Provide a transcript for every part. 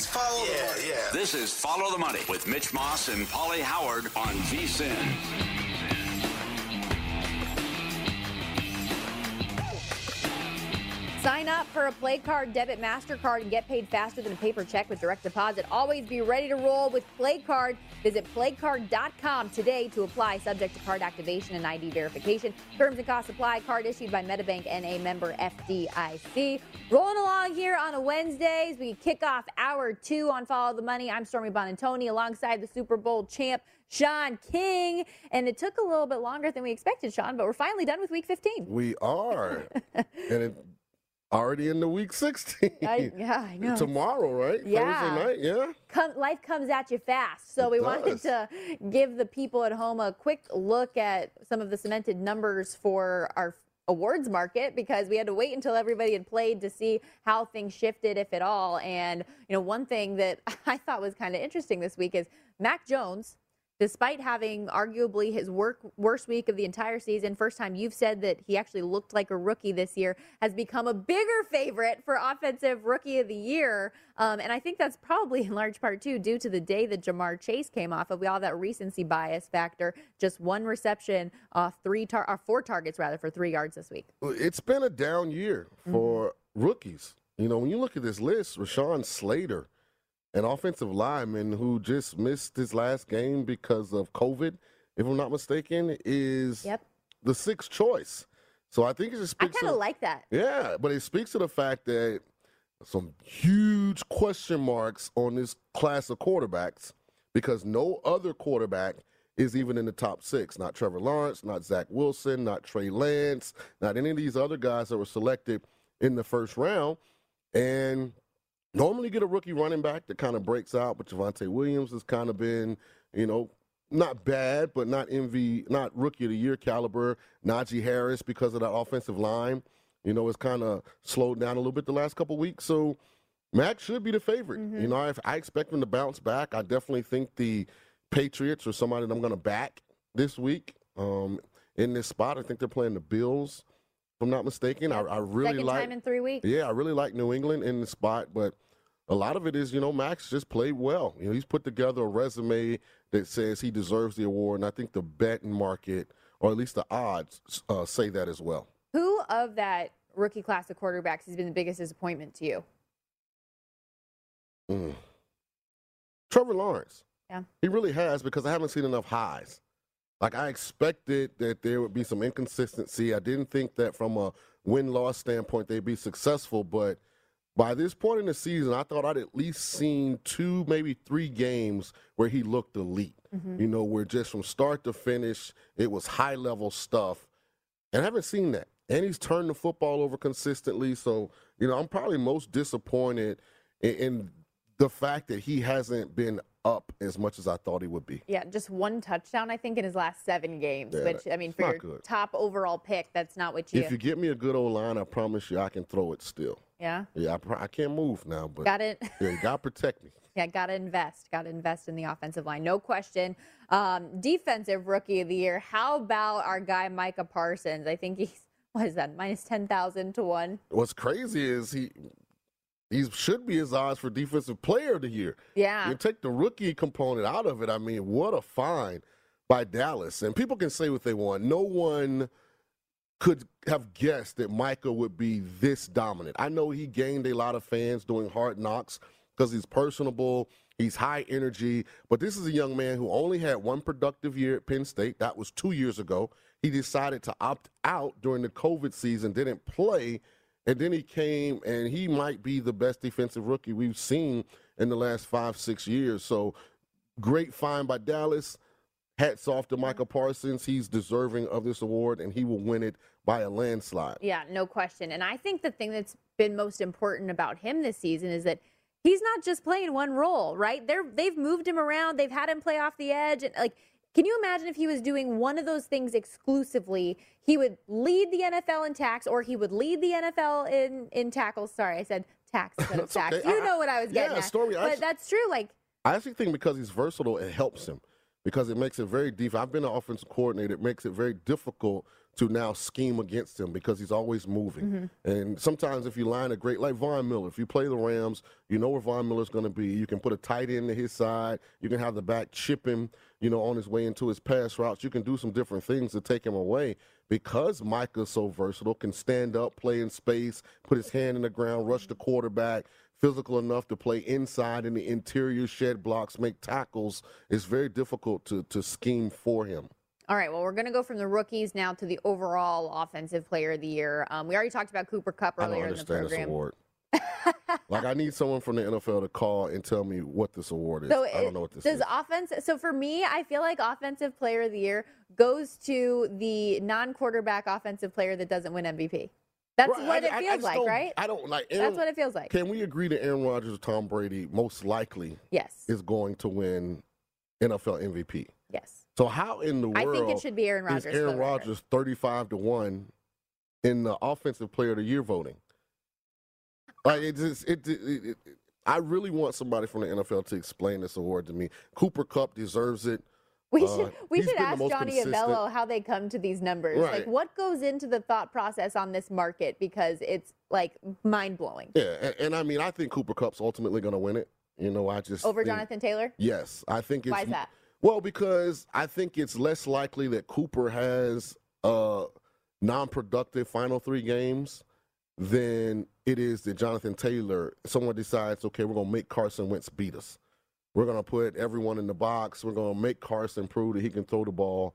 Always say. You always follow the money. Yeah. This is Follow the Money with Mitch Moss and Pauly Howard on VSIN. Up for a play card debit MasterCard and get paid faster than a paper check with direct deposit. Always be ready to roll with play card. Visit playcard.com today to apply, subject to card activation and ID verification. Terms and costs apply. Card issued by MetaBank NA member FDIC. Rolling along here on a Wednesday as we kick off hour two on Follow the Money. I'm Stormy Buonantony alongside the Super Bowl champ. Sean King. And it took a little bit longer than we expected, Sean, but we're finally done with week 15. We are. and it already in the week 16. I, yeah, I know. Tomorrow, right? Yeah. Thursday night, yeah. Come, life comes at you fast. So It we wanted to give the people at home a quick look at some of the cemented numbers for our awards market because we had to wait until everybody had played to see how things shifted, if at all. And, you know, one thing that I thought was kind of interesting this week is Mac Jones, despite having arguably his work, worst week of the entire season, first time you've said that he actually looked like a rookie this year, has become a bigger favorite for Offensive Rookie of the Year. Um, and I think that's probably in large part too due to the day that Ja'Marr Chase came off of. We all that recency bias factor. Just one reception off three, tar- or four targets rather for three yards this week. It's been a down year for rookies. You know, when you look at this list, Rashawn Slater, an offensive lineman who just missed his last game because of COVID, if I'm not mistaken, is Yep. the sixth choice. So I think it just I kind of like that. Yeah, but it speaks to the fact that some huge question marks on this class of quarterbacks because no other quarterback is even in the top six. Not Trevor Lawrence, not Zach Wilson, not Trey Lance, not any of these other guys that were selected in the first round. And normally you get a rookie running back that kind of breaks out, but Javonte Williams has kind of been, you know, not bad, but not MV, not rookie of the year caliber. Najee Harris, because of that offensive line, you know, it's kind of slowed down a little bit the last couple weeks. So Mac should be the favorite. You know, I, I expect him to bounce back. I definitely think the Patriots are somebody that I'm going to back this week um, in this spot. I think they're playing the Bills, I'm not mistaken. I, I really Second like. time in three weeks. Yeah, I really like New England in the spot, but a lot of it is, you know, Max just played well. You know, he's put together a resume that says he deserves the award, and I think the betting market, or at least the odds, uh, say that as well. Who of that rookie class of quarterbacks has been the biggest disappointment to you? Mm. Trevor Lawrence. Yeah. He really has because I haven't seen enough highs. Like I expected that there would be some inconsistency. I didn't think that from a win loss standpoint they'd be successful, but by this point in the season, I thought I'd at least seen two, maybe three games where he looked elite. Mm-hmm. You know, where just from start to finish, it was high level stuff. And I haven't seen that. And he's turned the football over consistently. So, you know, I'm probably most disappointed in, in the fact that he hasn't been up as much as I thought he would be. Yeah, just one touchdown, I think, in his last seven games. Yeah, which I mean, for your good. top overall pick, that's not what you. If you get me a good old line, I promise you I can throw it still. yeah, Yeah, I, pro- I can't move now, but got it. yeah, you got to protect me. Yeah, got to invest. Got to invest in the offensive line. No question. Um, defensive rookie of the year. How about our guy Micah Parsons? I think he's what is that minus ten thousand to one. What's crazy is he he should be his odds for defensive player of the year. Yeah. You take the rookie component out of it. I mean, what a find by Dallas. And people can say what they want. No one could have guessed that Micah would be this dominant. I know he gained a lot of fans doing hard knocks because he's personable, he's high energy, but this is a young man who only had one productive year at Penn State. That was two years ago. He decided to opt out during the COVID season, didn't play, and then he came and he might be the best defensive rookie we've seen in the last five, six years. So great find by Dallas. Hats off to Michael Parsons. He's deserving of this award, and he will win it by a landslide. Yeah, no question. And I think the thing that's been most important about him this season is that he's not just playing one role, right? They're they've moved him around. They've had him play off the edge and like can you imagine if he was doing one of those things exclusively? He would lead the NFL in tax or he would lead the NFL in in tackles. Sorry, I said tax instead of tax. okay. You I- know what I was yeah, getting at. story, but actually- that's true like I actually think because he's versatile, it helps him because it makes it very deep. I've been an offensive coordinator. It makes it very difficult to now scheme against him because he's always moving. Mm-hmm. And sometimes if you line a great, like Von Miller, if you play the Rams, you know where Von Miller's going to be. You can put a tight end to his side. You can have the back chip him, you know, on his way into his pass routes. You can do some different things to take him away because Micah's so versatile, can stand up, play in space, put his hand in the ground, rush the quarterback, physical enough to play inside in the interior, shed blocks, make tackles. It's very difficult to, to scheme for him. All right, well, we're going to go from the rookies now to the overall offensive player of the year. Um, we already talked about Cooper Kupp I earlier in the understand this program. award. like I need someone from the NFL to call and tell me what this award is. So I don't know what this does is. offense. So for me, I feel like offensive player of the year goes to the non-quarterback offensive player that doesn't win MVP. That's Right, what I- it I- I feels like, right? I don't like. Aaron, That's what it feels like. Can we agree that Aaron Rodgers or Tom Brady most likely Yes. is going to win NFL MVP? Yes. So how in the world I think it should be Aaron Rodgers. is Aaron. Rodgers thirty-five to one in the offensive player of the year voting? Like it just it, it, it, it I really want somebody from the NFL to explain this award to me. Cooper Kupp deserves it. We Uh, should we should ask Johnny consistent. Avello how they come to these numbers. Like what goes into the thought process on this market because it's like mind blowing. Yeah, and, and I mean I think Cooper Kupp's ultimately going to win it. You know, I just Over think- Jonathan Taylor? Yes, I think it's Why is that? Well, because I think it's less likely that Cooper has uh, non-productive final three games than it is that Jonathan Taylor. Someone decides, okay, we're gonna make Carson Wentz beat us. We're gonna put everyone in the box. We're gonna make Carson prove that he can throw the ball,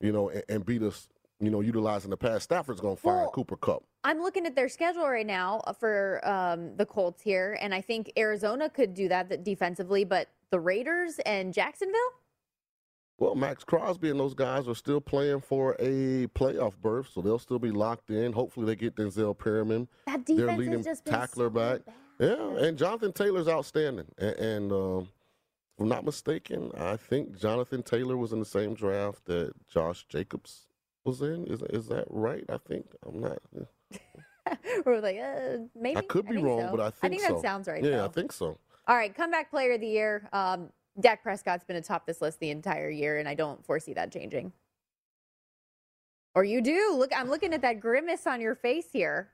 you know, and, and beat us. You know, utilizing the pass. Stafford's gonna find Well, Cooper Kupp. I'm looking at their schedule right now uh, for um, the Colts here, and I think Arizona could do that defensively, but the Raiders and Jacksonville. Well, Maxx Crosby and those guys are still playing for a playoff berth, so they'll still be locked in. Hopefully, they get Denzel Perryman. That their leading just tackler so back. bad. Yeah, and Jonathan Taylor's outstanding. And, and um, if I'm not mistaken, I think Jonathan Taylor was in the same draft that Josh Jacobs was in. Is is that right? I think I'm not. We're like, uh, maybe. I could be wrong, so. but I think I think so. that sounds right. Yeah, though. I think so. All right, comeback player of the year. Um, Dak Prescott's been atop this list the entire year, and I don't foresee that changing. Or you do? Look, I'm looking at that grimace on your face here.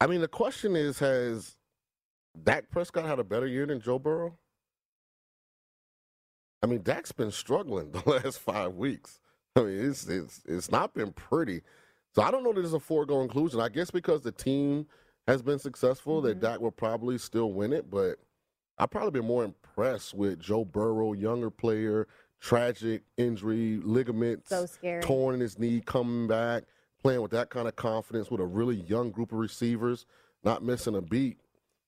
I mean, the question is, has Dak Prescott had a better year than Joe Burrow? I mean, Dak's been struggling the last five weeks. I mean, it's it's it's not been pretty. So I don't know that it's a foregone conclusion. I guess because the team has been successful, that mm-hmm. Dak will probably still win it. But I've probably been more impressed with Joe Burrow, younger player, tragic injury, ligaments So scary. torn in his knee, coming back, playing with that kind of confidence with a really young group of receivers, not missing a beat.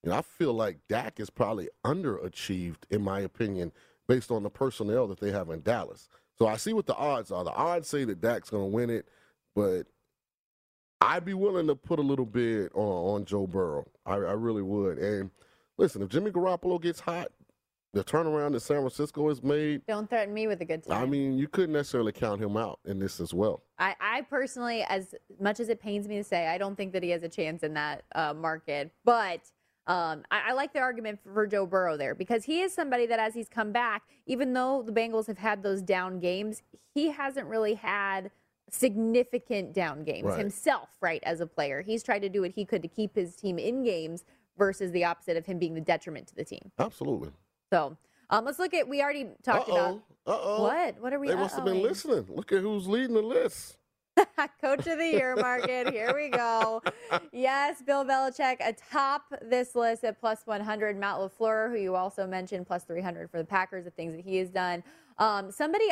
And I feel like Dak is probably underachieved, in my opinion, based on the personnel that they have in Dallas. So I see what the odds are. The odds say that Dak's going to win it, but I'd be willing to put a little bit on, on Joe Burrow. I, I really would. And listen, if Jimmy Garoppolo gets hot, the turnaround that San Francisco has made, Don't threaten me with a good time. I mean, you couldn't necessarily count him out in this as well. I, I personally, as much as it pains me to say, I don't think that he has a chance in that uh, market. But um, I, I like the argument for Joe Burrow there because he is somebody that, as he's come back, even though the Bengals have had those down games, he hasn't really had significant down games Right. himself, right, as a player. He's tried to do what he could to keep his team in games versus the opposite of him being the detriment to the team. Absolutely. So um, let's look at, we already talked Uh-oh. about. Uh-oh. What? What are we They must have been listening. Look at who's leading the list. Coach of the year market. Here we go. Yes, Bill Belichick atop this list at plus 100. Matt LaFleur, who you also mentioned, plus 300 for the Packers, the things that he has done. Um, somebody,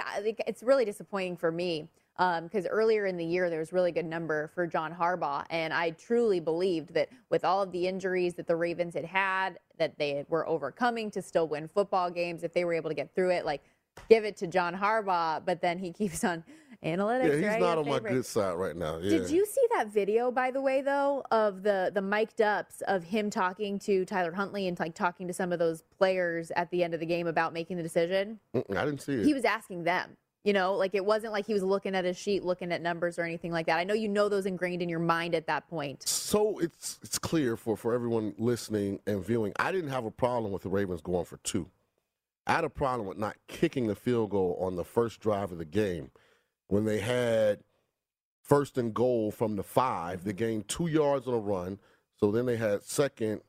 it's really disappointing for me Um, because earlier in the year there was a really good number for John Harbaugh, and I truly believed that with all of the injuries that the Ravens had had, that they were overcoming to still win football games if they were able to get through it. Like, give it to John Harbaugh, but then he keeps on analytics. Yeah, he's right? not Your on my good side right now. Yeah. Did you see that video, by the way, though, of the the mic'd ups of him talking to Tyler Huntley and like talking to some of those players at the end of the game about making the decision? Mm-mm, I didn't see it. He was asking them. You know, like it wasn't like he was looking at his sheet, looking at numbers or anything like that. I know you know those ingrained in your mind at that point. so it's it's clear for, for everyone listening and viewing. I didn't have a problem with the Ravens going for two. I had a problem with not kicking the field goal on the first drive of the game when they had first and goal from the five. They gained two yards on a run. So then they had second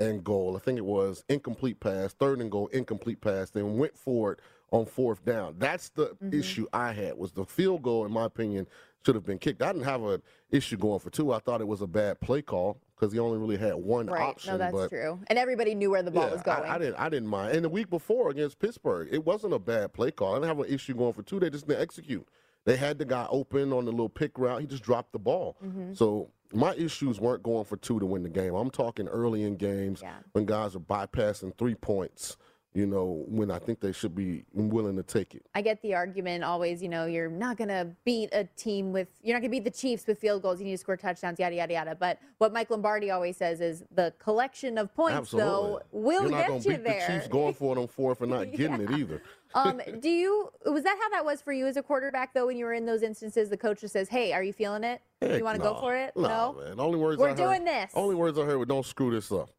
and goal. I think it was incomplete pass, third and goal, incomplete pass. Then went for it on fourth down. That's the issue I had was the field goal, in my opinion, should have been kicked. I didn't have an issue going for two. I thought it was a bad play call because he only really had one Right. option. no, that's but true. And everybody knew where the ball yeah, was going. I, I didn't. I didn't mind. And the week before against Pittsburgh, it wasn't a bad play call. I didn't have an issue going for two. They just didn't execute. They had the guy open on the little pick route. He just dropped the ball. Mm-hmm. So my issues weren't going for two to win the game. I'm talking early in games Yeah. when guys are bypassing three points. You know, when I think they should be willing to take it. I get the argument always, you know, you're not going to beat a team with, you're not going to beat the Chiefs with field goals. You need to score touchdowns, yada, yada, yada. But what Mike Lombardi always says is the collection of points, Absolutely. though, will get You're not get gonna you beat there. the Chiefs going for it on fourth and not getting it either. um, do you, was that how that was for you as a quarterback, though, when you were in those instances? The coach just says, hey, are you feeling it? Heck you want to go for it? Nah, no? man. Only words We're I heard, doing this. Only words I heard were "Don't screw this up."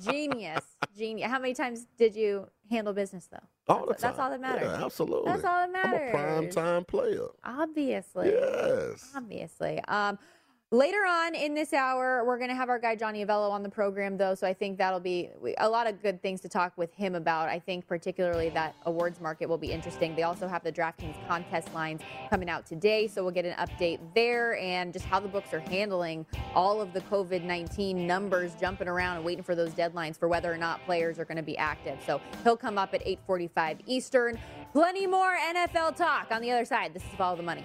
Genius. Genius. How many times did you handle business, though? All the That's- time. that's all that matters. Yeah, absolutely. That's all that I'm a prime matters. time player. Obviously. Yes. Obviously. Um, later on in this hour, we're going to have our guy Johnny Avello on the program, though. So I think that'll be a lot of good things to talk with him about. I think particularly that awards market will be interesting. They also have the DraftKings contest lines coming out today, so we'll get an update there and just how the books are handling all of the COVID 19 numbers jumping around and waiting for those deadlines for whether or not players are going to be active. So he'll come up at 8:45 Eastern. Plenty more NFL talk on the other side. This is Follow the Money.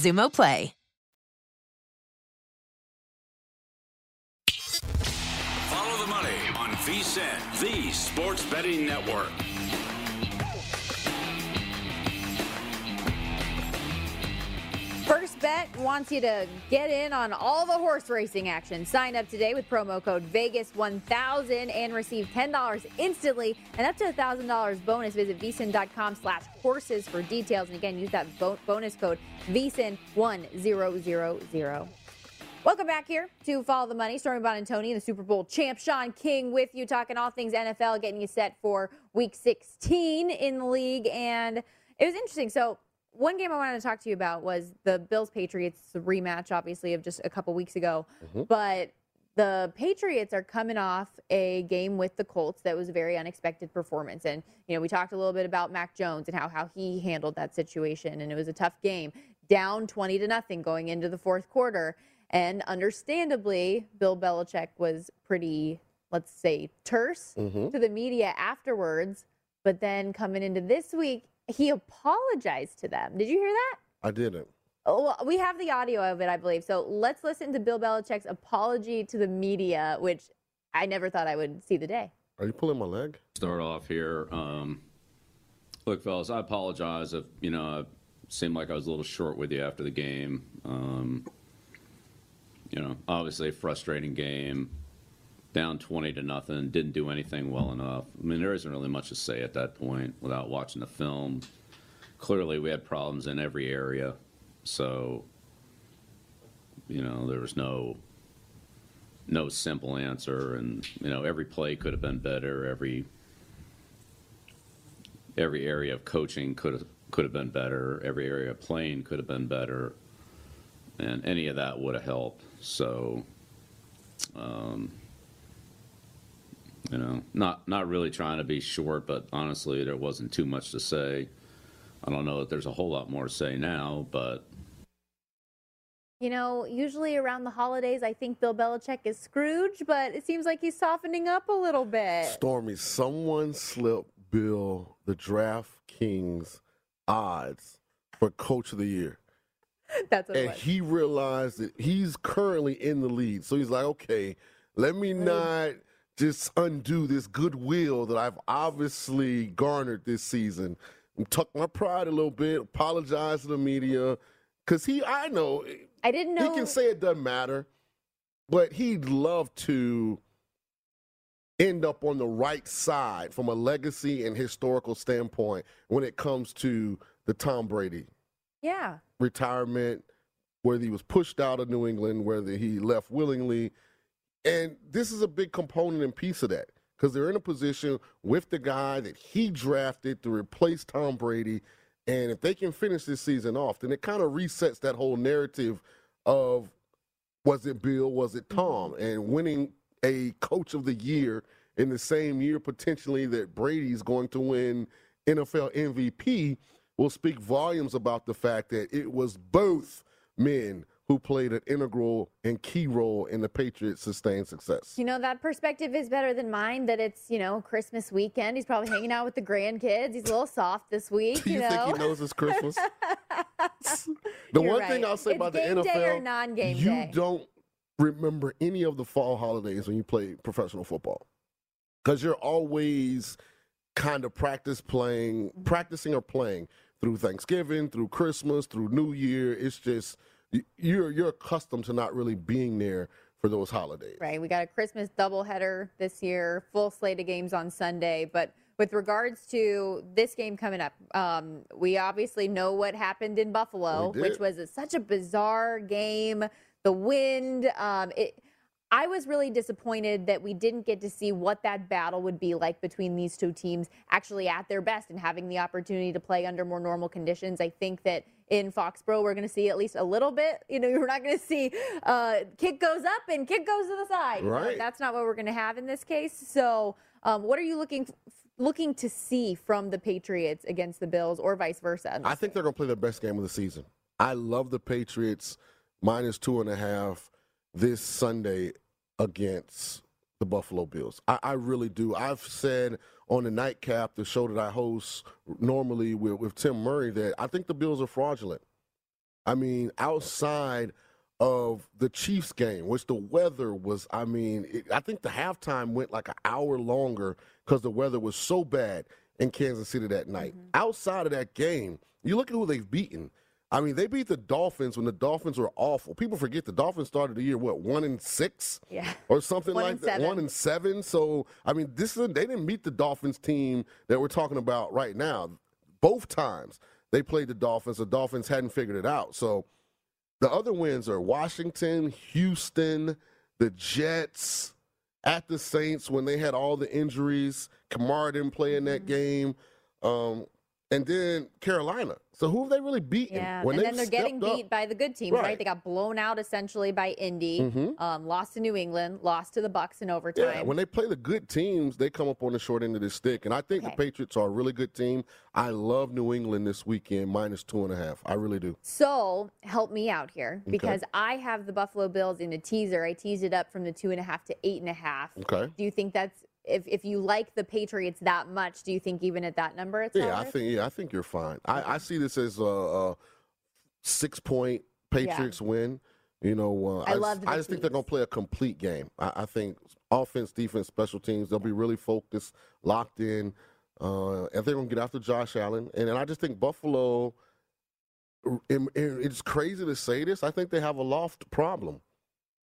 Xumo Play. Follow the money on VSIN, the sports betting network. Bet wants you to get in on all the horse racing action. Sign up today with promo code Vegas1000 and receive $10 instantly and up to $1,000 bonus. Visit vsin.com slash horses for details. And again, use that bo- bonus code VSIN1000. Welcome back here to Follow the Money. Stormy Buonantony, the Super Bowl champ Sean King with you, talking all things NFL, getting you set for week 16 in the league. And it was interesting. So one game I wanted to talk to you about was the Bills Patriots rematch, obviously, of just a couple weeks ago. Mm-hmm. But the Patriots are coming off a game with the Colts that was a very unexpected performance. And, you know, we talked a little bit about Mac Jones and how, how he handled that situation. And it was a tough game, down 20 to nothing going into the fourth quarter. And understandably, Bill Belichick was pretty, let's say, terse Mhm. to the media afterwards. But then coming into this week, he apologized to them. Did you hear that? I didn't. Oh, well, we have the audio of it, I believe. So let's listen to Bill Belichick's apology to the media, which I never thought I would see the day. Are you pulling my leg? start off here. Um, look, fellas, I apologize if you know I seemed like I was a little short with you after the game. Um, you know, obviously a frustrating game, down twenty to nothing. Didn't do anything well enough. I mean, there isn't really much to say at that point without watching the film. Clearly, we had problems in every area, so you know there was no no simple answer, and you know every play could have been better. Every every area of coaching could have could have been better. Every area of playing could have been better, and any of that would have helped. So, um, you know, not not really trying to be short, but honestly, there wasn't too much to say. I don't know that there's a whole lot more to say now, but You know, usually around the holidays, I think Bill Belichick is Scrooge, but it seems like he's softening up a little bit. Stormy, someone slipped Bill the DraftKings odds for Coach of the Year. That's what it and was. he realized that he's currently in the lead. So he's like, okay, let me not just undo this goodwill that I've obviously garnered this season. And tuck my pride a little bit, apologize to the media. Because he, I know, I didn't know. he can say it doesn't matter, but he'd love to end up on the right side from a legacy and historical standpoint when it comes to the Tom Brady Yeah. retirement, whether he was pushed out of New England, whether he left willingly. And this is a big component and piece of that because they're in a position with the guy that he drafted to replace Tom Brady. And if they can finish this season off, then it kind of resets that whole narrative of was it Bill, was it mm-hmm. Tom, and winning a coach of the year in the same year potentially that Brady's going to win NFL MVP will speak volumes about the fact that it was both men who played an integral and key role in the Patriots' sustained success. You know, that perspective is better than mine that it's, you know, Christmas weekend. He's probably hanging out with the grandkids. He's a little soft this week, Do you you know. think he knows it's Christmas? the You're one thing. I'll say It's about the NFL, day or non-game you day. don't remember any of the fall holidays when you play professional football because you're always kind of practice playing, practicing or playing through Thanksgiving, through Christmas, through New Year. It's just you're you're accustomed to not really being there for those holidays. Right. We got a Christmas doubleheader this year, full slate of games on Sunday. But with regards to this game coming up, um, we obviously know what happened in Buffalo, which was a, such a bizarre game. The wind, um, it. I was really disappointed that we didn't get to see what that battle would be like between these two teams actually at their best and having the opportunity to play under more normal conditions. I think that in Foxborough, we're going to see at least a little bit. You know, we're not going to see uh, kick goes up and kick goes to the side. Right. that's not what we're going to have in this case. So, um, what are you looking looking to see from the Patriots against the Bills, or vice versa? I think they're going to play their best game of the season. I love the Patriots minus two and a half this Sunday against the Buffalo Bills. I, I really do. I've said on the nightcap, the show that I host normally with, with Tim Murray, that I think the Bills are fraudulent. I mean, outside of the Chiefs game, which the weather was, I mean, it, I think the halftime went like an hour longer because the weather was so bad in Kansas City that night. Mm-hmm. Outside of that game, you look at who they've beaten. I mean, they beat the Dolphins when the Dolphins were awful. People forget the Dolphins started the year what one and six, Yeah. or something One like that. seven. One and seven. So I mean, this is they didn't meet the Dolphins team that we're talking about right now. Both times they played the Dolphins, the Dolphins hadn't figured it out. So the other wins are Washington, Houston, the Jets, at the Saints when they had all the injuries. Kamara didn't play in Mm-hmm. that game. Um, and then Carolina. So who have they really beaten? Yeah, When and then they're getting stepped up- beat by the good teams, right. Right. They got blown out essentially by Indy, mm-hmm. um, lost to New England, lost to the Bucks in overtime. Yeah, when they play the good teams, they come up on the short end of the stick. And I think Okay. the Patriots are a really good team. I love New England this weekend, minus two and a half. I really do. So help me out here Okay. because I have the Buffalo Bills in a teaser. I teased it up from the two and a half to eight and a half. Okay. Do you think that's if if you like the Patriots that much? Do you think even at that number it's Yeah, I think yeah, I think you're fine. I, I see this as a, a six point Patriots win. You know, uh, I just- loved the I just think they're going to play a complete game. I, I think offense, defense, special teams, they'll be really focused, locked in, uh, and they're going to get after Josh Allen. And, and I just think Buffalo. and It's crazy to say this. I think they have a loft problem.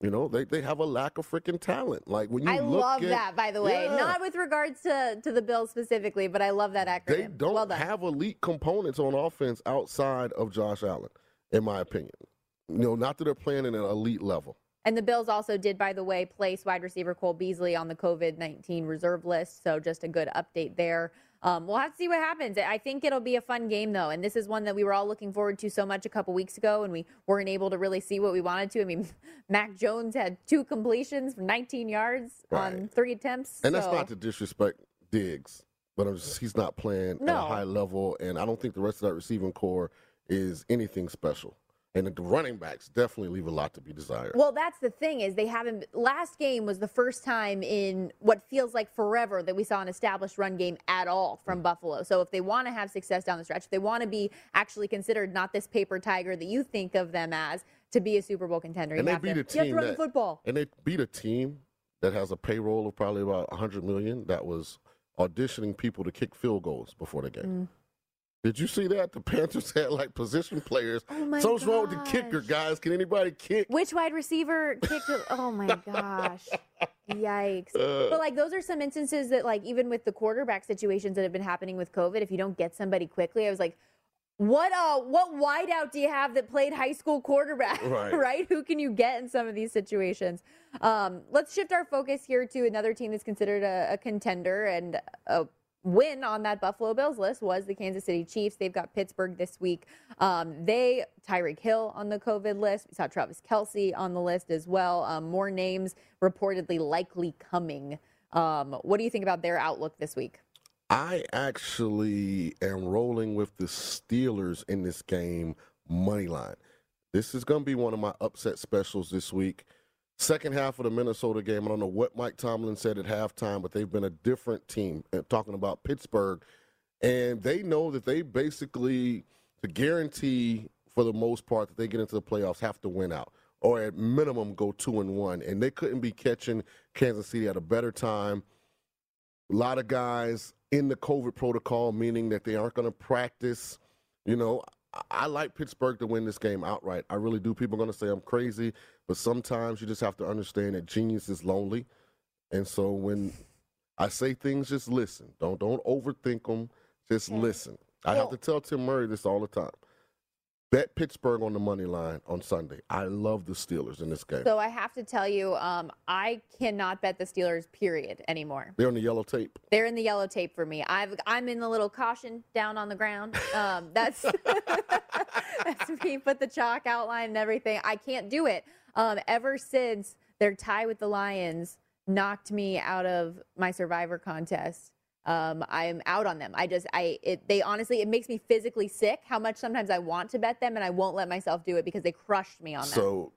You know, they, they have a lack of freaking talent. Like when you I look love at- that, by the way. Yeah. Not with regards to, to the Bills specifically, but I love that acronym. They don't well have elite components on offense outside of Josh Allen, in my opinion. You know, not that they're playing at an elite level. And the Bills also did, by the way, place wide receiver Cole Beasley on the COVID 19 reserve list. So just a good update there. Um, we'll have to see what happens. I think it'll be a fun game, though. And this is one that we were all looking forward to so much a couple weeks ago, and we weren't able to really see what we wanted to. I mean, Mac Jones had two completions from 19 yards on three attempts. And that's not to disrespect Diggs, but I'm just, he's not playing at a high level, and I don't think the rest of that receiving corps is anything special. And the running backs definitely leave a lot to be desired. Well, that's the thing is they haven't. Last game was the first time in what feels like forever that we saw an established run game at all from Buffalo. So if they want to have success down the stretch, if they want to be actually considered not this paper tiger that you think of them as to be a Super Bowl contender, and you they have beat to, a you have team to run that, the football. and they beat a team that has a payroll of probably about 100 million that was auditioning people to kick field goals before the game. Mm. Did you see that? The Panthers had like position players. Oh my Something's wrong with the kicker, guys. Can anybody kick? Which wide receiver kicked? Oh my gosh. Yikes. Uh. but like those are some instances that like even with the quarterback situations that have been happening with COVID, if you don't get somebody quickly, I was like, what uh what wideout do you have that played high school quarterback? Right. Who can you get in some of these situations? Um, let's shift our focus here to another team that's considered a, a contender and a win on that Buffalo Bills list was the Kansas City Chiefs. They've got Pittsburgh this week. Um, they, Tyreek Hill on the COVID list. We saw Travis Kelce on the list as well. Um, more names reportedly likely coming. Um, what do you think about their outlook this week? I actually am rolling with the Steelers in this game money line. This is going to be one of my upset specials this week. Second half of the Minnesota game, I don't know what Mike Tomlin said at halftime, but they've been a different team. Uh, Talking about Pittsburgh, and they know that they basically, to guarantee for the most part that they get into the playoffs, have to win out or at minimum go two and one. And they couldn't be catching Kansas City at a better time. A lot of guys in the COVID protocol, meaning that they aren't going to practice You know, I, like Pittsburgh to win this game outright. I really do. People are going to say I'm crazy, but sometimes you just have to understand that genius is lonely. And so when I say things, just listen. Don't don't overthink them. Just listen. I have to tell Tim Murray this all the time. Bet Pittsburgh on the money line on Sunday. I love the Steelers in this game. So I have to tell you, um, I cannot bet the Steelers, period, anymore. They're on the yellow tape. They're in the yellow tape for me. I've I'm in the little caution down on the ground. Um, that's that's me. Put the chalk outline and everything. I can't do it. Um, ever since their tie with the Lions knocked me out of my Survivor contest. Um, I'm out on them. I just, I, it, they honestly, it makes me physically sick how much sometimes I want to bet them and I won't let myself do it because they crushed me on them. So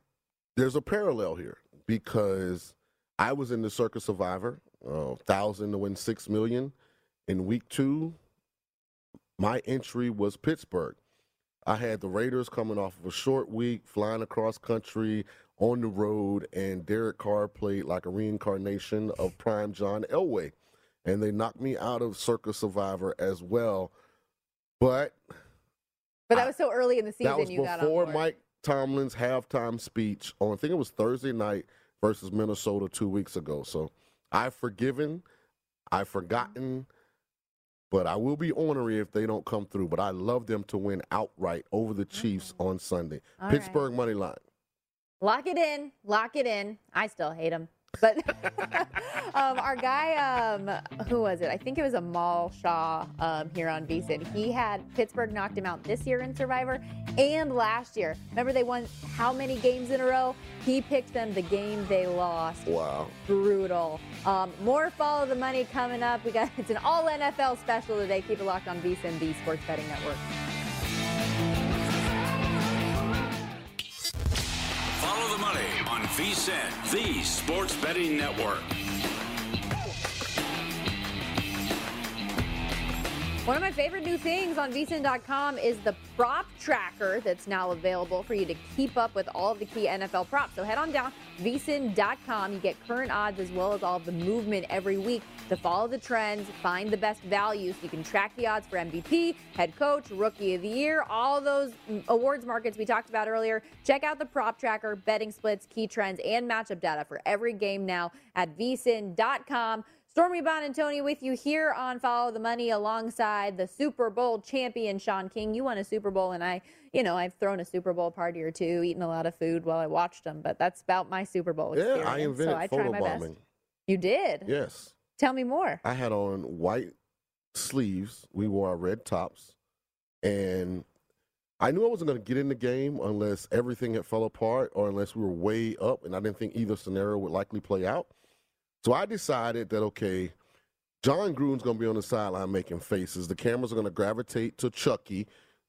there's a parallel here because I was in the Circa Survivor, uh, thousand to win six million. In week two, my entry was Pittsburgh. I had the Raiders coming off of a short week, flying across country on the road, and Derek Carr played like a reincarnation of prime John Elway. And they knocked me out of Circa Survivor as well. But but that was so early in the season that was you before. Mike Tomlin's halftime speech on I think it was Thursday night versus Minnesota two weeks ago. So I've forgiven, I've forgotten, but I will be ornery if they don't come through. But I love them to win outright over the Chiefs mm-hmm. on Sunday. All right. Pittsburgh money line. Lock it in. Lock it in. I still hate him. But um, our guy, um, who was it? I think it was Amal Shaw um, here on VSIN. He had Pittsburgh knocked him out this year in Survivor and last year. Remember they won how many games in a row? He picked them the game they lost. Wow. Brutal. Um, more follow the money coming up. We got it's an all NFL special today. Keep it locked on VSIN, the Sports Betting Network. Follow the money on VSIN, the Sports Betting Network. One of my favorite new things on vsin.com is the prop tracker that's now available for you to keep up with all of the key NFL props. So head on down vsin.com. You get current odds as well as all of the movement every week to follow the trends, find the best values. You can track the odds for MVP, head coach, rookie of the year, all those awards markets we talked about earlier. Check out the prop tracker, betting splits, key trends, and matchup data for every game now at vsin.com. Stormy Buonantony with you here on Follow the Money alongside the Super Bowl champion Sean King. You won a Super Bowl, and I, you know, I've thrown a Super Bowl party or two, eaten a lot of food while I watched them, but that's about my Super Bowl Yeah, experience. I invented so I try my best. You did? Yes. Tell me more. I had on white sleeves. We wore our red tops, and I knew I wasn't going to get in the game unless everything had fell apart or unless we were way up, and I didn't think either scenario would likely play out. So I decided that okay, Jon Gruden's going to be on the sideline making faces. The cameras are going to gravitate to Chucky.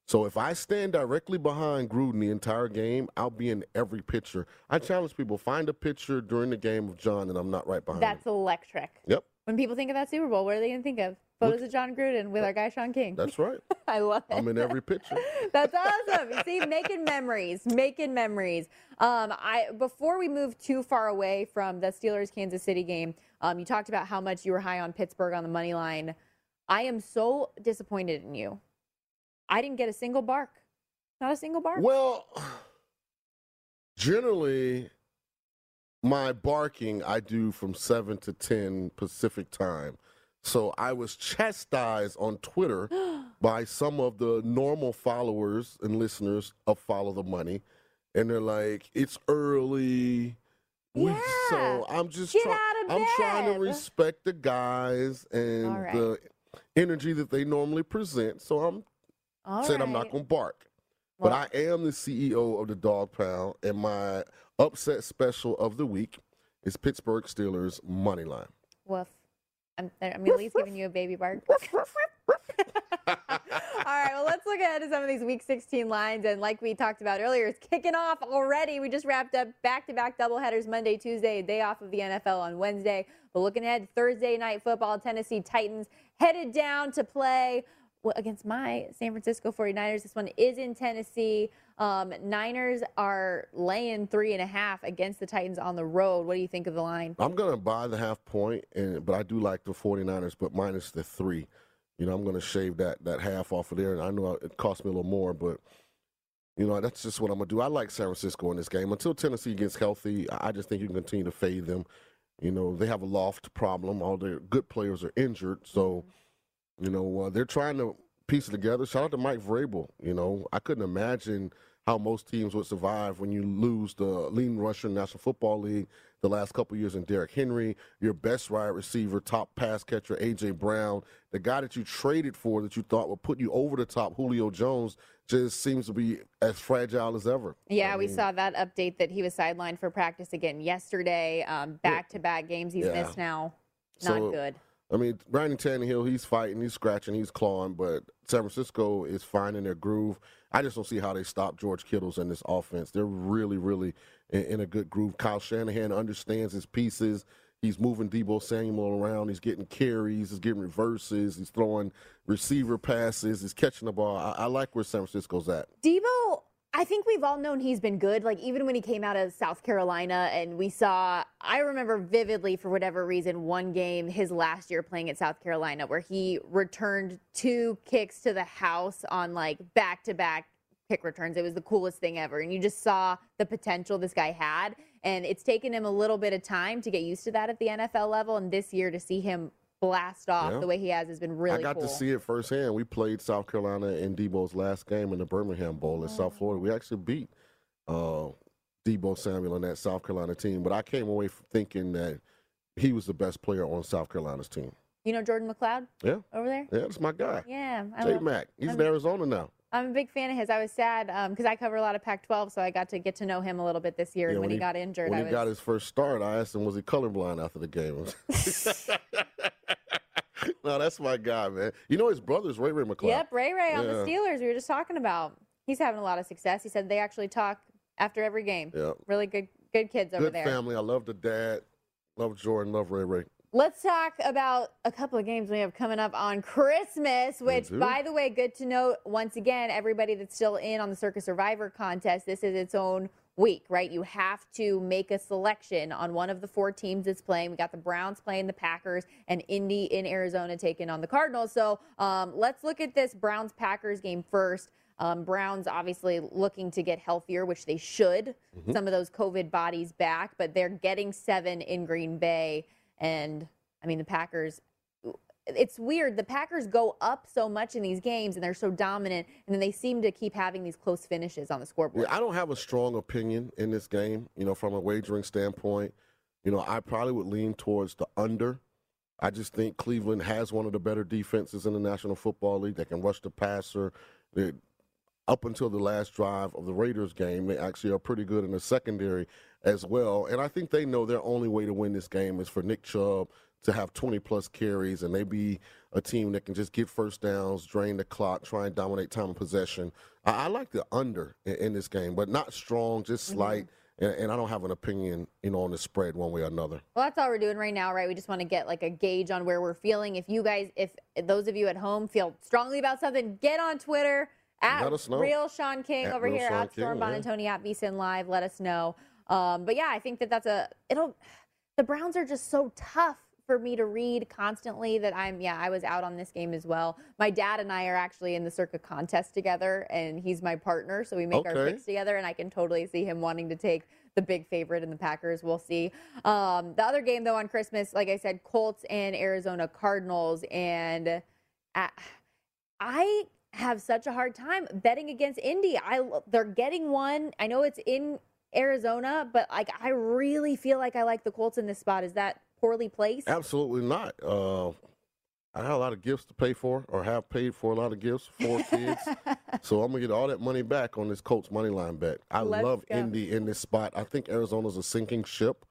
So if I stand directly behind Gruden the entire game, I'll be in every picture. I challenge people find a picture during the game of Jon, and I'm not right behind. him. That's electric. Yep, When people think of that Super Bowl, what are they going to think of? Photos of Jon Gruden with our guy Sean King. that's right. I love it. I'm in every picture. That's awesome. You See, making memories, making memories. Um, I before we move too far away from the Steelers Kansas City game, um, you talked about how much you were high on Pittsburgh on the money line. I am so disappointed in you. I didn't get a single bark. Not a single bark. Well, generally, my barking I do from 7 to 10 Pacific time. So I was chastised on Twitter by some of the normal followers and listeners of Follow the Money. And they're like, it's early. We, so I'm just out I'm trying to respect the guys and right. the energy that they normally present. So I'm All said I'm not going to bark. but I am the CEO of the Dog Pound, and my upset special of the week is Pittsburgh Steelers money line. Woof. I'm, least giving you a baby bark. All right, well, let's look ahead to some of these Week 16 lines. And like we talked about earlier, it's kicking off already. We just wrapped up back-to-back doubleheaders Monday, Tuesday, day off of the NFL on Wednesday. But looking ahead, Thursday night football, Tennessee Titans headed down to play against my San Francisco 49ers. This one is in Tennessee. Um, Niners are laying three and a half against the Titans on the road. What do you think of the line? I'm going to buy the half point, and but I do like the 49ers, but minus the three. you know, I'm going to shave that that half off of there, and I know it cost me a little more, but you know, that's just what I'm gonna do. I like San Francisco in this game until Tennessee gets healthy. I just think you can continue to fade them. You know, they have a loft problem. All their good players are injured, so you know uh, they're trying to piece it together. Shout out to Mike Vrabel. You know, I couldn't imagine how most teams would survive when you lose the leading rusher in National Football League the last couple years in Derrick Henry, your best wide receiver, top pass catcher, A.J. Brown, the guy that you traded for that you thought would put you over the top, Julio Jones, just seems to be as fragile as ever. Yeah, I we saw that update that he was sidelined for practice again yesterday. Back to back games he's yeah. missed now. Not so, good. I mean, Brandon Tannehill, he's fighting, he's scratching, he's clawing, but San Francisco is finding their groove. I just don't see how they stop George Kittle's in this offense. They're really, really in, in, a good groove. Kyle Shanahan understands his pieces. He's moving Deebo Samuel around. He's getting carries. He's getting reverses. He's throwing receiver passes. He's catching the ball. I, I like where San Francisco's at. Deebo I think we've all known he's been good. Like even when he came out of South Carolina and we saw I remember vividly for whatever reason one game his last year playing at South Carolina where he returned two kicks to the house on like back-to-back kick returns. It was the coolest thing ever and you just saw the potential this guy had and it's taken him a little bit of time to get used to that at the NFL level and this year to see him blast off yeah. the way he has has been really I got cool. to see it firsthand. We played South Carolina in Deebo's last game in the Birmingham Bowl in oh. South Florida. We actually beat uh, Deebo Samuel and that South Carolina team, but I came away thinking that he was the best player on South Carolina's team. You know Jordan McCloud? Yeah. Over there? Yeah, that's my guy. Yeah. J Mac. He's I'm, in Arizona now. I'm a big fan of his. I was sad because um, I cover a lot of Pac-12, so I got to get to know him a little bit this year. Yeah, and when, when he, got injured, when I he was... got his first start, I asked him, "Was he colorblind after the game?" no, that's my guy, man. You know his brother's Ray Ray McCloud. Yep, Ray Ray on the Steelers. We were just talking about. He's having a lot of success. He said they actually talk after every game. Yep. Really good, good kids over there. Good family. I love the dad. Love Jordan. Love Ray Ray. Let's talk about a couple of games we have coming up on Christmas, which, by the way, good to note once again, everybody that's still in on the Circa Survivor contest, this is its own week, right? You have to make a selection on one of the four teams that's playing. We got the Browns playing the Packers and Indy in Arizona taking on the Cardinals. So um, let's look at this Browns Packers game first. Um, Browns obviously looking to get healthier, which they should. Mm-hmm. Some of those COVID bodies back, but they're getting seven in Green Bay. And I mean, the Packers it's weird. The Packers go up so much in these games and they're so dominant, and then they seem to keep having these close finishes on the scoreboard. Yeah, I don't have a strong opinion in this game, you know, from a wagering standpoint. You know, I probably would lean towards the under. I just think Cleveland has one of the better defenses in the National Football League. They can rush the passer. They, up until the last drive of the Raiders game, they actually are pretty good in the secondary as well. And I think they know their only way to win this game is for Nick Chubb to have 20 plus carries and they be a team that can just get first downs, drain the clock, try and dominate time of possession. I, I like the under in, in, this game, but not strong, just mm-hmm. slight. Mm-hmm. And, and, I don't have an opinion, you know, on the spread one way or another. Well, that's all we're doing right now, right? We just want to get like a gauge on where we're feeling. If you guys, if those of you at home feel strongly about something, get on Twitter at Real Sean King at over here Sean at Storm Buonantony yeah. at VSIN Live. Let us know. Um, but yeah, I think that that's a it'll. The Browns are just so tough for me to read constantly that I'm, yeah, I was out on this game as well. My dad and I are actually in the Circa contest together, and he's my partner. So we make okay. our picks together, and I can totally see him wanting to take the big favorite in the Packers. We'll see. Um, the other game, though, on Christmas, like I said, Colts and Arizona Cardinals. And I have such a hard time betting against Indy. I they're getting one. I know it's in Arizona, but like I really feel like I like the Colts in this spot. Is that poorly placed? Absolutely not. Uh, I have a lot of gifts to pay for, or have paid for a lot of gifts for kids. so I'm gonna get all that money back on this Colts money line bet. I Let's love go. Indy in this spot. I think Arizona's a sinking ship.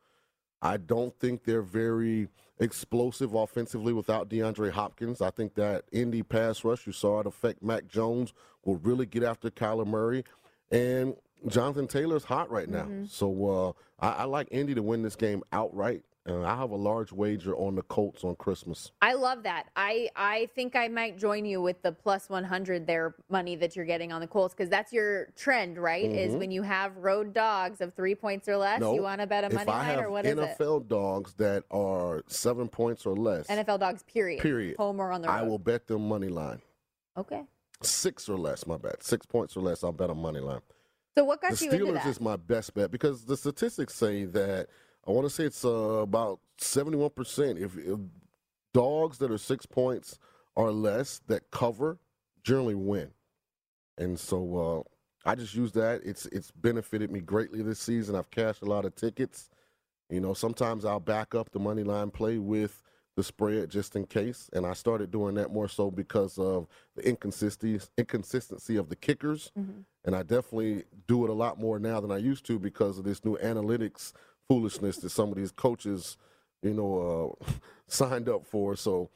I don't think they're very explosive offensively without DeAndre Hopkins. I think that Indy pass rush, you saw it affect Mac Jones, will really get after Kyler Murray. And Jonathan Taylor's hot right now. Mm-hmm. So uh, I, I, like Indy to win this game outright. And I have a large wager on the Colts on Christmas. I love that. I I think I might join you with the plus 100 there money that you're getting on the Colts because that's your trend, right? Is Mhm. when you have road dogs of three points or less, No, you want to bet a money line or what is it? NFL dogs that are seven points or less, NFL dogs, period. period, Home or on the road. I will bet them money line. Okay. Six or less, my bet. Six points or less, I'll bet a money line. So what got the you into Steelers that? is my best bet because the statistics say that I want to say it's uh, about seventy-one percent. If, if dogs that are six points or less that cover generally win, and so uh, I just use that. It's it's benefited me greatly this season. I've cashed a lot of tickets. You know, sometimes I'll back up the money line play with the spread just in case, and I started doing that more so because of the inconsistency inconsistency of the kickers and I definitely do it a lot more now than I used to because of this new analytics foolishness that some of these coaches, you know, uh, signed up for. So,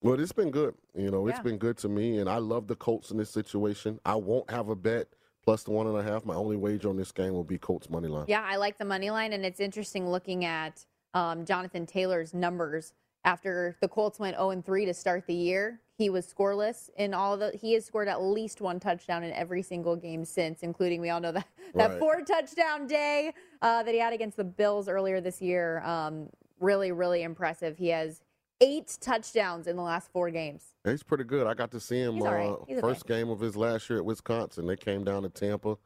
well, it's been good. You know, it's been good to me, and I love the Colts in this situation. I won't have a bet plus the one and a half. My only wager on this game will be Colts money line. Yeah, I like the money line, and it's interesting looking at um, Jonathan Taylor's numbers after the Colts went 0 3 to start the year. He was scoreless in all the. He has scored at least one touchdown in every single game since, including we all know that that Right. four touchdown day uh, that he had against the Bills earlier this year. Um, really, really impressive. He has eight touchdowns in the last four games. He's pretty good. I got to see him right. uh, He's okay. first game of his last year at Wisconsin. They came down to Tampa.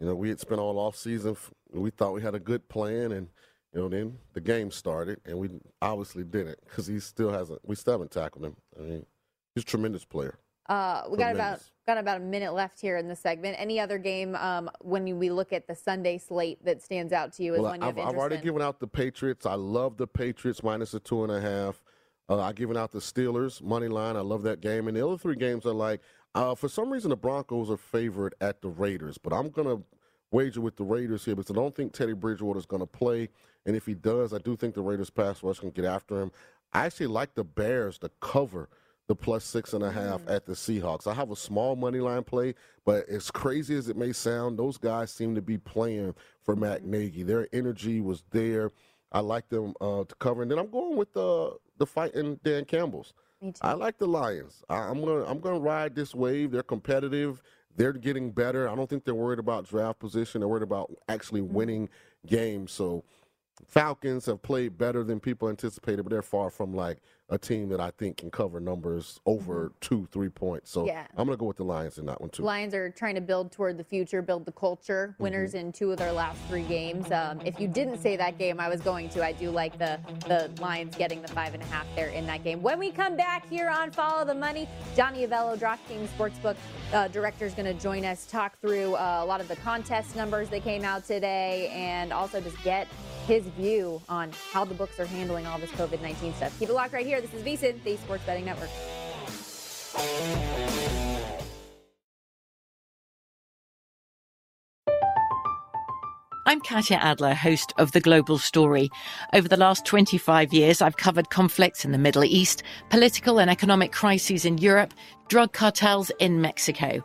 You know, we had spent all off season. We thought we had a good plan, and you know, then the game started, and we obviously didn't because he still hasn't. We still haven't tackled him. I mean, he's a tremendous player. Uh, we got about got about a minute left here in the segment. Any other game um, when we look at the Sunday slate that stands out to you as Well, one you have I've, I've already in? given out the Patriots. I love the Patriots minus a two and a half. Uh, I've given out the Steelers money line. I love that game. And the other three games are like, uh, for some reason, the Broncos are favored at the Raiders, but I'm gonna wager with the Raiders here because I don't think Teddy Bridgewater is gonna play. And if he does, I do think the Raiders pass rush can get after him. I actually like the Bears to cover the plus six and a half Mm. at the Seahawks. I have a small money line play, but as crazy as it may sound, those guys seem to be playing for Matt Nagy. Their energy was there. I like them uh, to cover, and then I'm going with the the fighting Dan Campbell's. I like the Lions. I, I'm gonna I'm gonna ride this wave. They're competitive. They're getting better. I don't think they're worried about draft position. They're worried about actually winning games. So Falcons have played better than people anticipated, but they're far from like a team that I think can cover numbers over two, three points. So Yeah. I'm gonna go with the Lions in that one too. Lions are trying to build toward the future, build the culture. Mm-hmm. Winners in two of their last three games. Um, if you didn't say that game, I was going to. I do like the the Lions getting the five and a half there in that game. When we come back here on Follow the Money, Johnny Avello, DraftKings Sportsbook uh, director, is going to join us, talk through uh, a lot of the contest numbers that came out today, and also just get his view on how the books are handling all this COVID 19 stuff. Keep it locked right here. This is VSIN, the Sports Betting Network. I'm Katya Adler, host of The Global Story. Over the last 25 years, I've covered conflicts in the Middle East, political and economic crises in Europe, drug cartels in Mexico.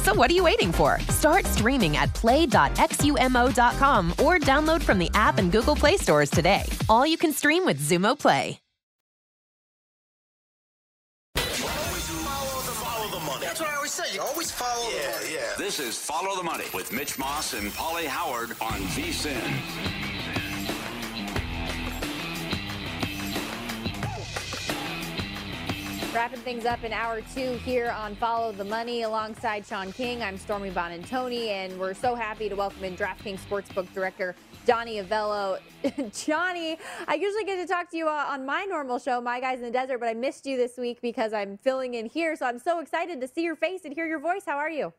So what are you waiting for? Start streaming at play.xumo.com or download from the app and Google Play stores today. All you can stream with Xumo Play. Follow the money. That's what I always say. You always follow the money. Yeah. This is Follow the Money with Mitch Moss and Pauly Howard on VSIN. Wrapping things up in hour two here on Follow the Money alongside Sean King. I'm Stormy Buonantony, and we're so happy to welcome in DraftKings Sportsbook Director Johnny Avello. Johnny, I usually get to talk to you uh, on my normal show, My Guys in the Desert, but I missed you this week because I'm filling in here. So I'm so excited to see your face and hear your voice. How are you?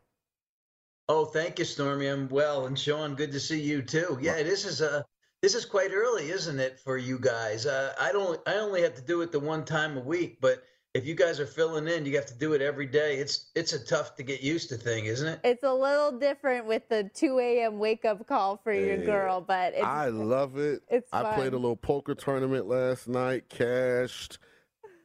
Oh, thank you, Stormy. I'm well, and Sean, good to see you too. Yeah, this is a this is quite early, isn't it, for you guys? Uh, I don't. I only have to do it the one time a week, but if you guys are filling in, you have to do it every day. It's it's a tough to get used to thing, isn't it? It's a little different with the 2 a.m. wake up call for your girl, but it's, I love it. it's I played a little poker tournament last night, cashed,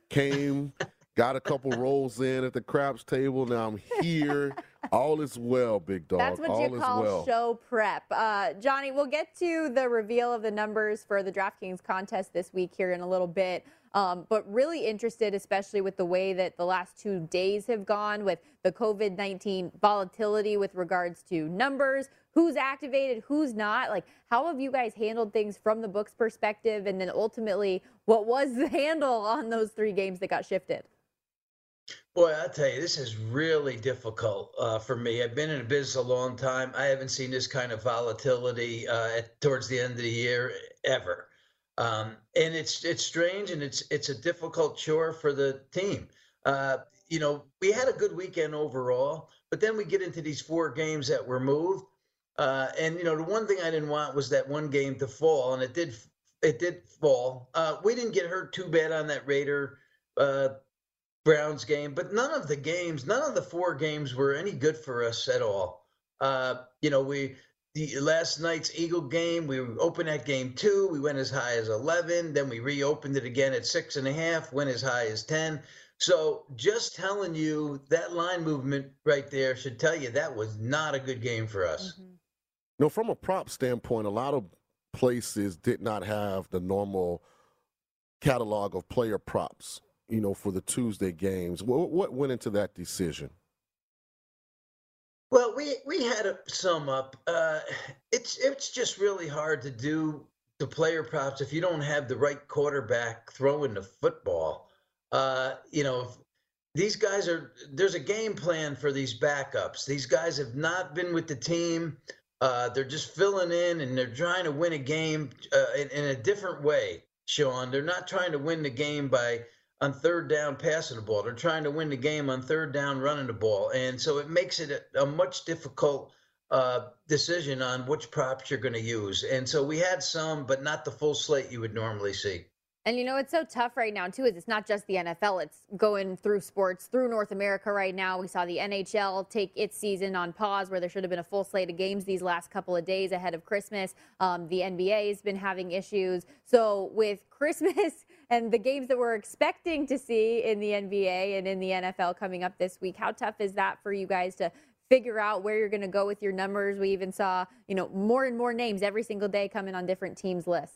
came, got a couple rolls in at the craps table. Now I'm here. All is well, big dog. That's what All you call well. show prep. Uh, Johnny, we'll get to the reveal of the numbers for the DraftKings contest this week here in a little bit. Um, but really interested, especially with the way that the last two days have gone with the COVID 19 volatility with regards to numbers, who's activated, who's not. Like, how have you guys handled things from the book's perspective? And then ultimately, what was the handle on those three games that got shifted? Boy, I'll tell you, this is really difficult uh, for me. I've been in the business a long time. I haven't seen this kind of volatility uh, at, towards the end of the year ever, um, and it's it's strange and it's it's a difficult chore for the team. Uh, you know, we had a good weekend overall, but then we get into these four games that were moved, uh, and you know, the one thing I didn't want was that one game to fall, and it did it did fall. Uh, we didn't get hurt too bad on that Raider. Uh, Browns game, but none of the games, none of the four games were any good for us at all. Uh, you know, we the last night's Eagle game, we opened at game two, we went as high as eleven, then we reopened it again at six and a half, went as high as ten. So just telling you that line movement right there should tell you that was not a good game for us. Mm-hmm. No, from a prop standpoint, a lot of places did not have the normal catalog of player props, you know, for the Tuesday games. What, what went into that decision? Well, we we had a sum up. Uh, it's it's just really hard to do the player props if you don't have the right quarterback throwing the football. Uh, you know, these guys are there's a game plan for these backups. These guys have not been with the team. Uh, they're just filling in and they're trying to win a game uh, in, in a different way. Sean, they're not trying to win the game by on third down passing the ball. They're trying to win the game on third down running the ball, and so it makes it a, a much difficult uh, decision on which props you're going to use. And so we had some, but not the full slate you would normally see. And you know, it's so tough right now, too, is it's not just the NFL. It's going through sports through North America right now. We saw the NHL take its season on pause where there should have been a full slate of games these last couple of days ahead of Christmas. Um, the NBA has been having issues. So with Christmas and the games that we're expecting to see in the NBA and in the NFL coming up this week, how tough is that for you guys to figure out where you're going to go with your numbers? We even saw, you know, more and more names every single day coming on different teams' lists.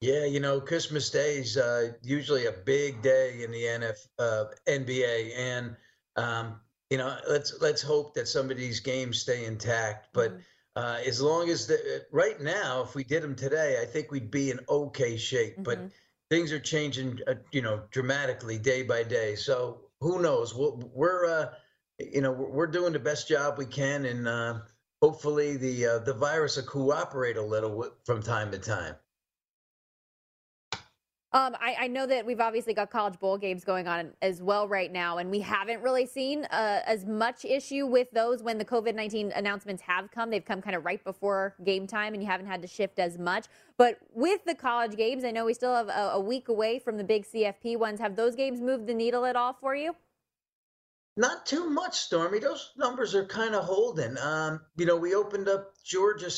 Yeah, you know, Christmas Day is uh, usually a big day in the NF, uh, NBA, and um, you know, let's let's hope that some of these games stay intact. But uh, as long as the right now, if we did them today, I think we'd be in okay shape. But things are changing, uh, you know, dramatically day by day. So who knows? We'll, we're, uh, you know, we're we're doing the best job we can, and uh, hopefully the uh, the virus will cooperate a little from time to time. Um, I, I, know that we've obviously got college bowl games going on as well right now, and we haven't really seen uh, as much issue with those when the COVID 19 announcements have come. They've come kind of right before game time, and you haven't had to shift as much. But with the college games, I know we still have a, a week away from the big CFP ones. Have those games moved the needle at all for you? Not too much, Stormy. Those numbers are kind of holding. Um, you know, we opened up Georgia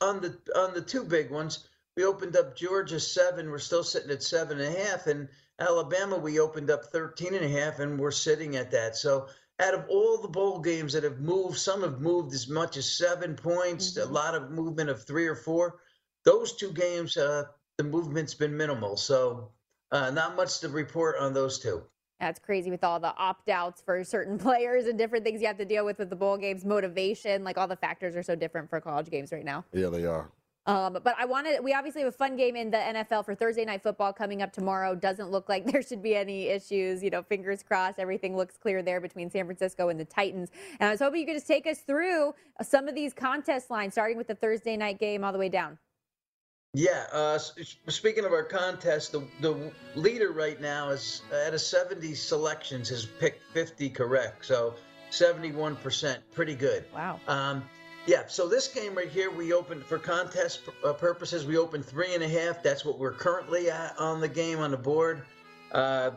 on the on the two big ones we opened up Georgia seven. We're still sitting at seven and a half. And Alabama, we opened up 13 and a half, and we're sitting at that. So out of all the bowl games that have moved, some have moved as much as seven points, mm-hmm. a lot of movement of three or four. Those two games, uh, the movement's been minimal. So uh, not much to report on those two. That's crazy with all the opt outs for certain players and different things you have to deal with with the bowl games, motivation. Like all the factors are so different for college games right now. Yeah, they are. Um, but I wanted, we obviously have a fun game in the NFL for Thursday night football coming up tomorrow. Doesn't look like there should be any issues. You know, fingers crossed, everything looks clear there between San Francisco and the Titans. And I was hoping you could just take us through some of these contest lines, starting with the Thursday night game all the way down. Yeah. Uh, speaking of our contest, the, the leader right now is out of 70 selections has picked 50 correct. So 71%, pretty good. Wow. Um, yeah, so this game right here, we opened for contest uh, purposes. We opened three and a half. That's what we're currently at on the game on the board. Uh,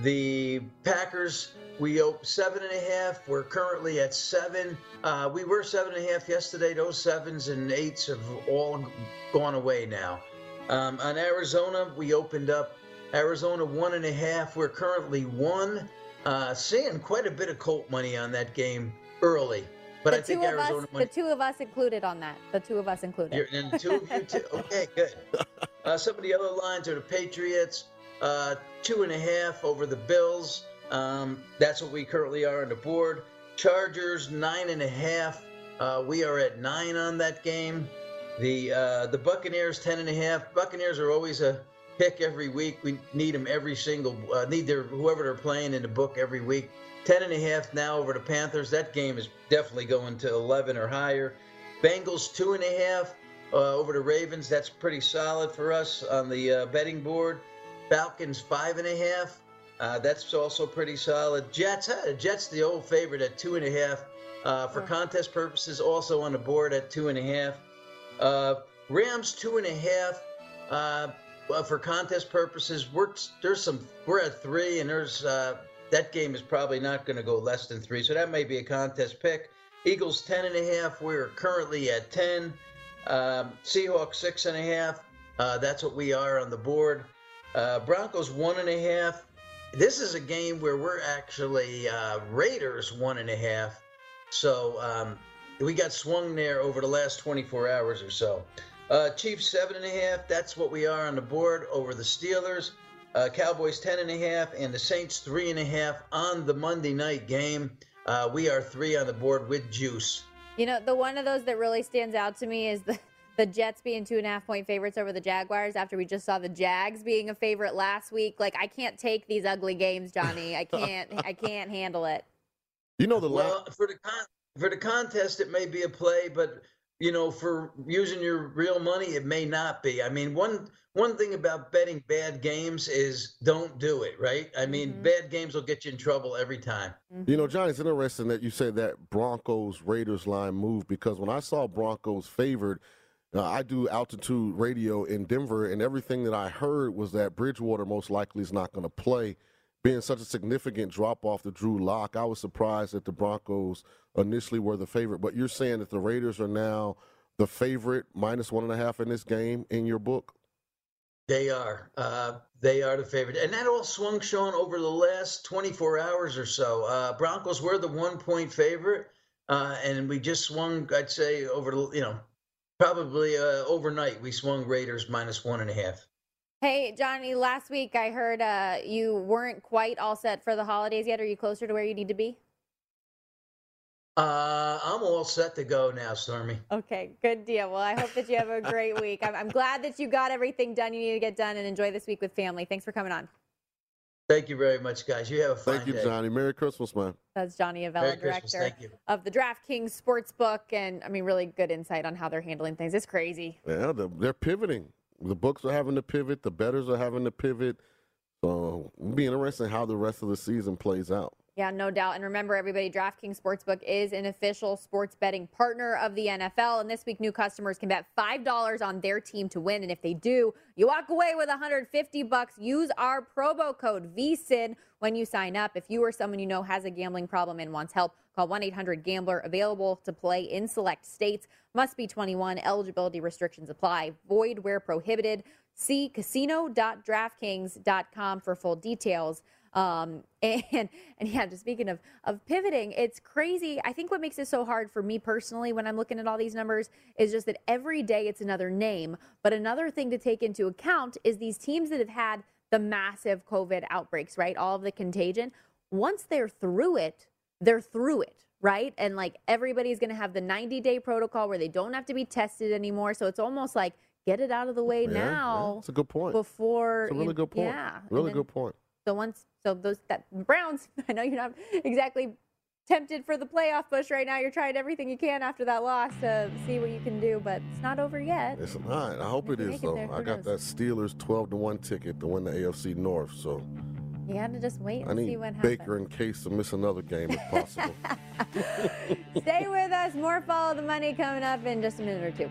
the Packers, we opened seven and a half. We're currently at seven. Uh, we were seven and a half yesterday. Those sevens and eights have all gone away now. Um, on Arizona, we opened up Arizona one and a half. We're currently one. Uh, seeing quite a bit of Colt money on that game early. But the I think two Arizona. Of us, the two of us included on that. The two of us included. And two of you too. Okay, good. Uh, some of the other lines are the Patriots, uh, two and a half over the Bills. Um, that's what we currently are on the board. Chargers nine and a half. Uh, we are at nine on that game. The uh, the Buccaneers ten and a half. Buccaneers are always a pick every week. We need them every single uh, need their whoever they're playing in the book every week. 10 and a half now over the Panthers. That game is definitely going to 11 or higher. Bengals two and a half uh, over the Ravens. That's pretty solid for us on the uh, betting board. Falcons five and a half. Uh, that's also pretty solid. Jets, uh, Jets the old favorite at two and a half. Uh, for contest purposes, also on the board at two and a half. Uh, Rams two and a half. Well, for contest purposes, we're there's some we're at three, and there's that game is probably not going to go less than three. So that may be a contest pick. Eagles 10 and a half. We're currently at 10. Um, Seahawks six and a half. Uh, that's what we are on the board. Uh, Broncos one and a half. This is a game where we're actually uh, Raiders one and a half. So um, we got swung there over the last 24 hours or so. Uh, Chiefs seven and a half. That's what we are on the board over the Steelers. Uh, Cowboys ten and a half, and the Saints three and a half on the Monday night game. Uh, we are three on the board with juice. You know, the one of those that really stands out to me is the the Jets being two and a half point favorites over the Jaguars after we just saw the Jags being a favorite last week. Like I can't take these ugly games, Johnny. I can't. I can't handle it. You know the well for the con- for the contest it may be a play, but you know for using your real money it may not be. I mean one one thing about betting bad games is don't do it, right? I mean, mm-hmm. bad games will get you in trouble every time. Mm-hmm. You know, Johnny, it's interesting that you say that Broncos Raiders line move because when I saw Broncos favored, uh, I do altitude radio in Denver, and everything that I heard was that Bridgewater most likely is not going to play. Being such a significant drop off to Drew Lock, I was surprised that the Broncos initially were the favorite. But you're saying that the Raiders are now the favorite, minus one and a half in this game in your book? They are. Uh, they are the favorite. And that all swung, Sean, over the last 24 hours or so. Uh, Broncos were the one point favorite. Uh, and we just swung, I'd say, over, you know, probably uh, overnight, we swung Raiders minus one and a half. Hey, Johnny, last week I heard uh, you weren't quite all set for the holidays yet. Are you closer to where you need to be? Uh, I'm all set to go now, Stormy. Okay, good deal. Well, I hope that you have a great week. I'm, I'm glad that you got everything done you need to get done and enjoy this week with family. Thanks for coming on. Thank you very much, guys. You have a fine Thank you, day. Johnny. Merry Christmas, man. That's Johnny Avello, director of the DraftKings Sportsbook, and I mean, really good insight on how they're handling things. It's crazy. Yeah, they're, they're pivoting. The books are having to pivot. The betters are having to pivot. So it'll be interesting how the rest of the season plays out. Yeah, no doubt. And remember, everybody, DraftKings Sportsbook is an official sports betting partner of the NFL. And this week, new customers can bet $5 on their team to win. And if they do, you walk away with 150 bucks. Use our promo code VSIN when you sign up. If you or someone you know has a gambling problem and wants help, call 1 800 Gambler, available to play in select states. Must be 21. Eligibility restrictions apply. Void where prohibited. See casino.draftkings.com for full details. Um, and and yeah, just speaking of of pivoting, it's crazy. I think what makes it so hard for me personally when I'm looking at all these numbers is just that every day it's another name. But another thing to take into account is these teams that have had the massive COVID outbreaks, right? All of the contagion. Once they're through it, they're through it, right? And like everybody's going to have the 90 day protocol where they don't have to be tested anymore. So it's almost like get it out of the way Yeah, yeah, now. it's a good point. Before It's a really you- good point. Yeah. Really then- good point. So once, so those that Browns, I know you're not exactly tempted for the playoff push right now. You're trying everything you can after that loss to see what you can do, but it's not over yet. It's not. I hope it is it we is make it though. I got that Steelers 12 to one ticket to win the AFC North. So You got to just wait I and see need what Baker happens. in case to miss another game if possible. Stay with us. More follow the money coming up in just a minute or two.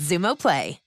Xumo Play.